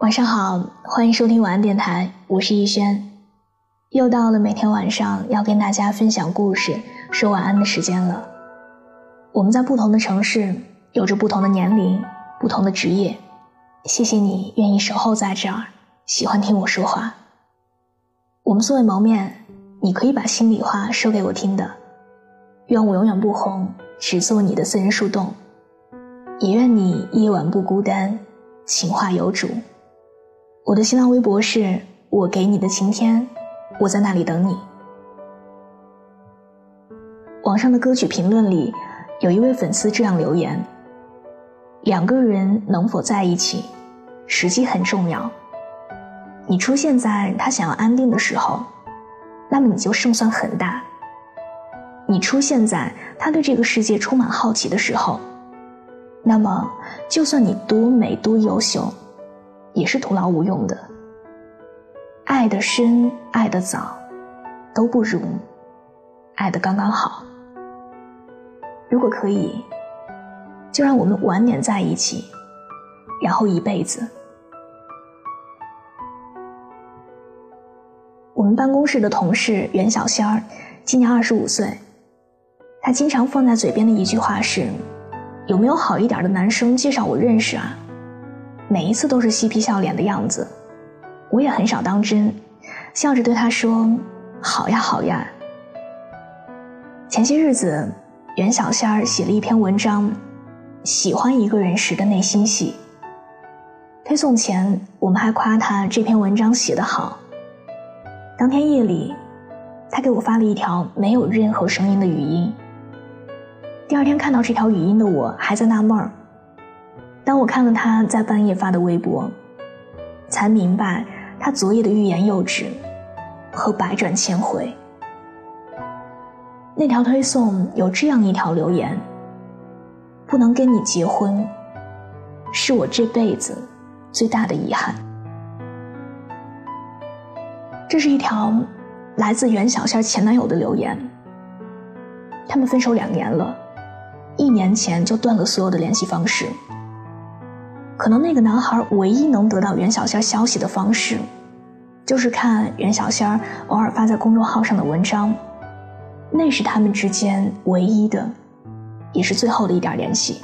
晚上好，欢迎收听晚安电台，我是逸轩。又到了每天晚上要跟大家分享故事、说晚安的时间了。我们在不同的城市，有着不同的年龄、不同的职业。谢谢你愿意守候在这儿，喜欢听我说话。我们素未谋面，你可以把心里话说给我听的。愿我永远不红，只做你的私人树洞。也愿你夜晚不孤单，情话有主。我的新浪微博是我给你的晴天，我在那里等你。网上的歌曲评论里，有一位粉丝这样留言：两个人能否在一起？时机很重要。你出现在他想要安定的时候，那么你就胜算很大；你出现在他对这个世界充满好奇的时候，那么就算你多美多优秀，也是徒劳无用的。爱的深，爱的早，都不如爱的刚刚好。如果可以，就让我们晚点在一起，然后一辈子。我们办公室的同事袁小仙儿，今年二十五岁。她经常放在嘴边的一句话是：“有没有好一点的男生介绍我认识啊？”每一次都是嬉皮笑脸的样子，我也很少当真，笑着对他说：“好呀，好呀。”前些日子，袁小仙儿写了一篇文章，《喜欢一个人时的内心戏》。推送前，我们还夸他这篇文章写得好。当天夜里，他给我发了一条没有任何声音的语音。第二天看到这条语音的我还在纳闷儿。当我看了他在半夜发的微博，才明白他昨夜的欲言又止和百转千回。那条推送有这样一条留言：“不能跟你结婚，是我这辈子最大的遗憾。”这是一条来自袁小仙前男友的留言。他们分手两年了，一年前就断了所有的联系方式。可能那个男孩唯一能得到袁小仙消息的方式，就是看袁小仙偶尔发在公众号上的文章，那是他们之间唯一的，也是最后的一点联系。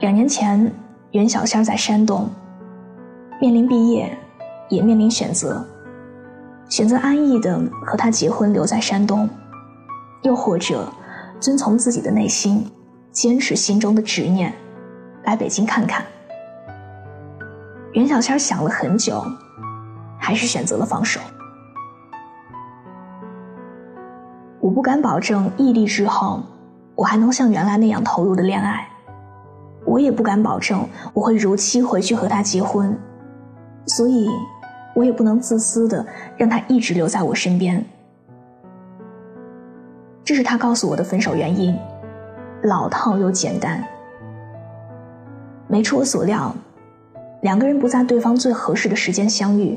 两年前，袁小仙在山东，面临毕业。也面临选择，选择安逸的和他结婚，留在山东，又或者遵从自己的内心，坚持心中的执念，来北京看看。袁小仙想了很久，还是选择了放手。我不敢保证异地之后，我还能像原来那样投入的恋爱，我也不敢保证我会如期回去和他结婚，所以。我也不能自私的让他一直留在我身边，这是他告诉我的分手原因，老套又简单。没出我所料，两个人不在对方最合适的时间相遇，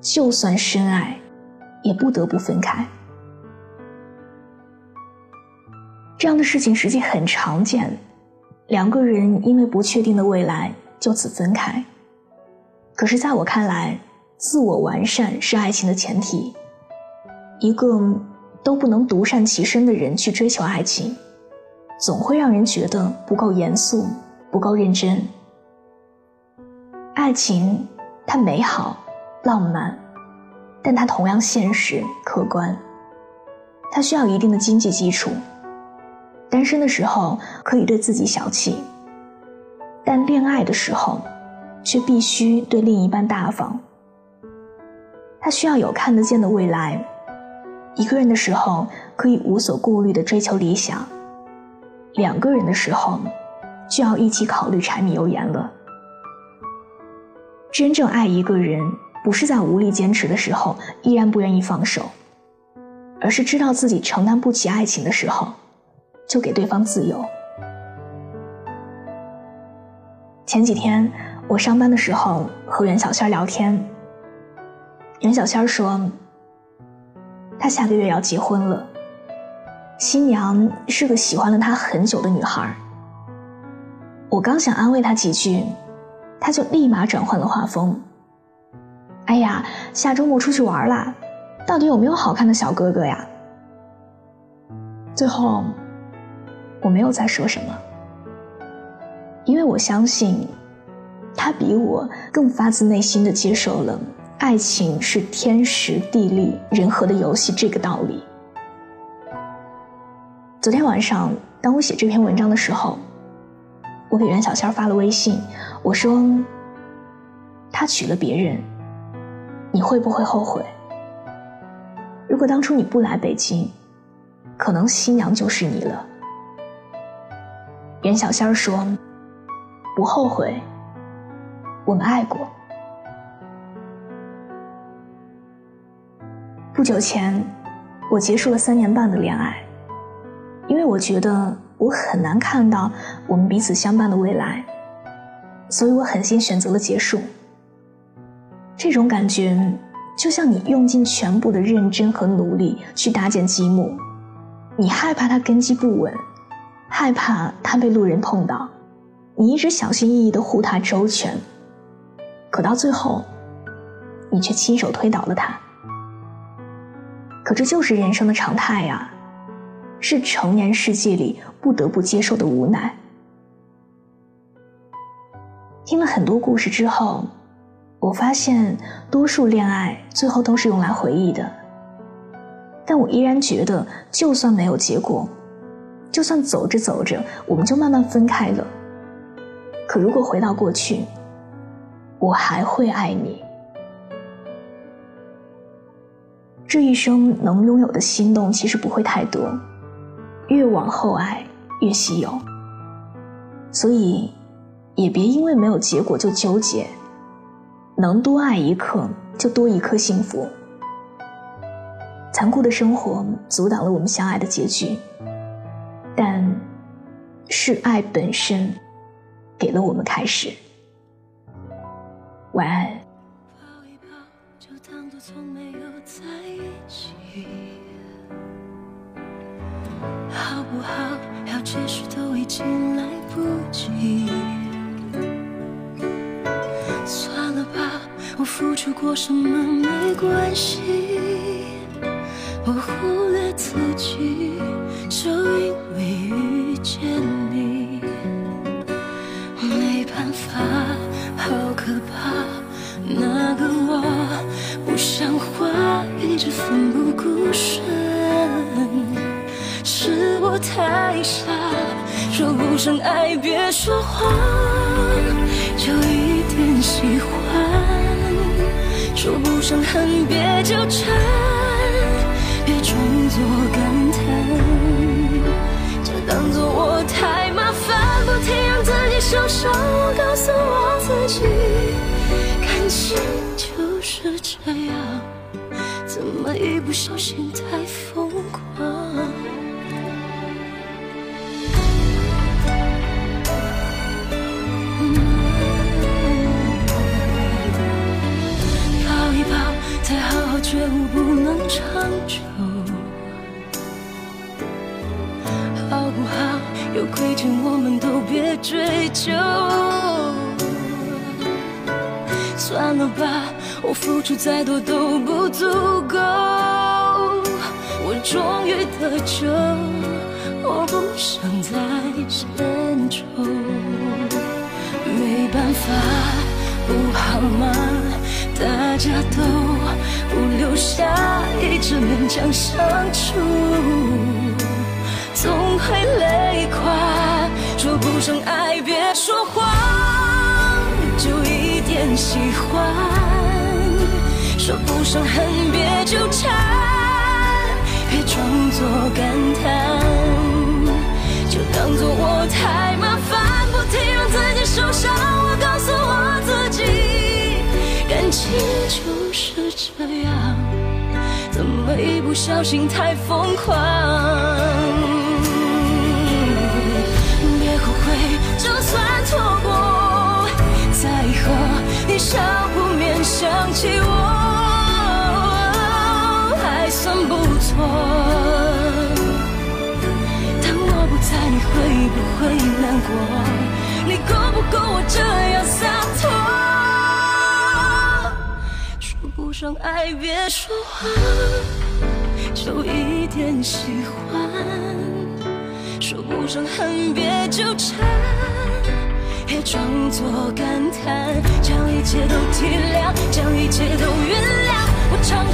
就算深爱，也不得不分开。这样的事情实际很常见，两个人因为不确定的未来就此分开。可是，在我看来，自我完善是爱情的前提。一个都不能独善其身的人去追求爱情，总会让人觉得不够严肃、不够认真。爱情它美好、浪漫，但它同样现实、客观。它需要一定的经济基础。单身的时候可以对自己小气，但恋爱的时候，却必须对另一半大方。他需要有看得见的未来，一个人的时候可以无所顾虑的追求理想，两个人的时候就要一起考虑柴米油盐了。真正爱一个人，不是在无力坚持的时候依然不愿意放手，而是知道自己承担不起爱情的时候，就给对方自由。前几天我上班的时候和袁小仙聊天。袁小仙说：“他下个月要结婚了，新娘是个喜欢了他很久的女孩。我刚想安慰他几句，他就立马转换了画风。哎呀，下周末出去玩啦，到底有没有好看的小哥哥呀？最后，我没有再说什么，因为我相信，他比我更发自内心的接受了爱情是天时地利人和的游戏这个道理。昨天晚上，当我写这篇文章的时候，我给袁小仙发了微信，我说：“他娶了别人，你会不会后悔？如果当初你不来北京，可能新娘就是你了。”袁小仙说：“不后悔，我们爱过。”不久前，我结束了三年半的恋爱。因为我觉得我很难看到我们彼此相伴的未来，所以我狠心选择了结束。这种感觉就像你用尽全部的认真和努力去搭建积木，你害怕它根基不稳，害怕它被路人碰到，你一直小心翼翼地护它周全，可到最后，你却亲手推倒了它。可这就是人生的常态呀。是成年世界里不得不接受的无奈。听了很多故事之后，我发现多数恋爱最后都是用来回忆的。但我依然觉得，就算没有结果，就算走着走着我们就慢慢分开了，可如果回到过去，我还会爱你。这一生能拥有的心动，其实不会太多。越往后爱越稀有，所以也别因为没有结果就纠结，能多爱一刻就多一刻幸福。残酷的生活阻挡了我们相爱的结局，但是爱本身给了我们开始。晚安。抱一抱，就当作从没有在一起好不好？解释都已经来不及。算了吧，我付出过什么没关系。我忽略自己，就因为遇见你。没办法，好可怕，那个我不像话，一直奋不顾身。太傻，说不上爱别说谎，就一点喜欢；说不上恨别纠缠，别装作感叹，就当作我太麻烦，不停让自己受伤。我告诉我自己，感情就是这样，怎么一不小心太疯长久，好不好？有亏欠我们都别追究。算了吧，我付出再多都不足够。我终于得救，我不想再献丑。没办法，不好吗？大家都。不留下，一直勉强相处，总会累垮。说不上爱，别说谎，就一点喜欢；说不上恨，别纠缠，别装作感叹，就当作我太麻烦，不停让自己受伤。我告诉我自己，感情就是这样，怎么一不小心太疯狂？别后悔，就算错过，在以后你少不免想起我，还算不错。当我不在，你会不会难过？你够不够上爱别说话，就一点喜欢；说不上恨别纠缠，别装作感叹。将一切都体谅，将一切都原谅。我尝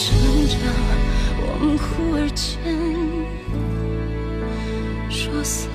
成长，我们忽而间说散。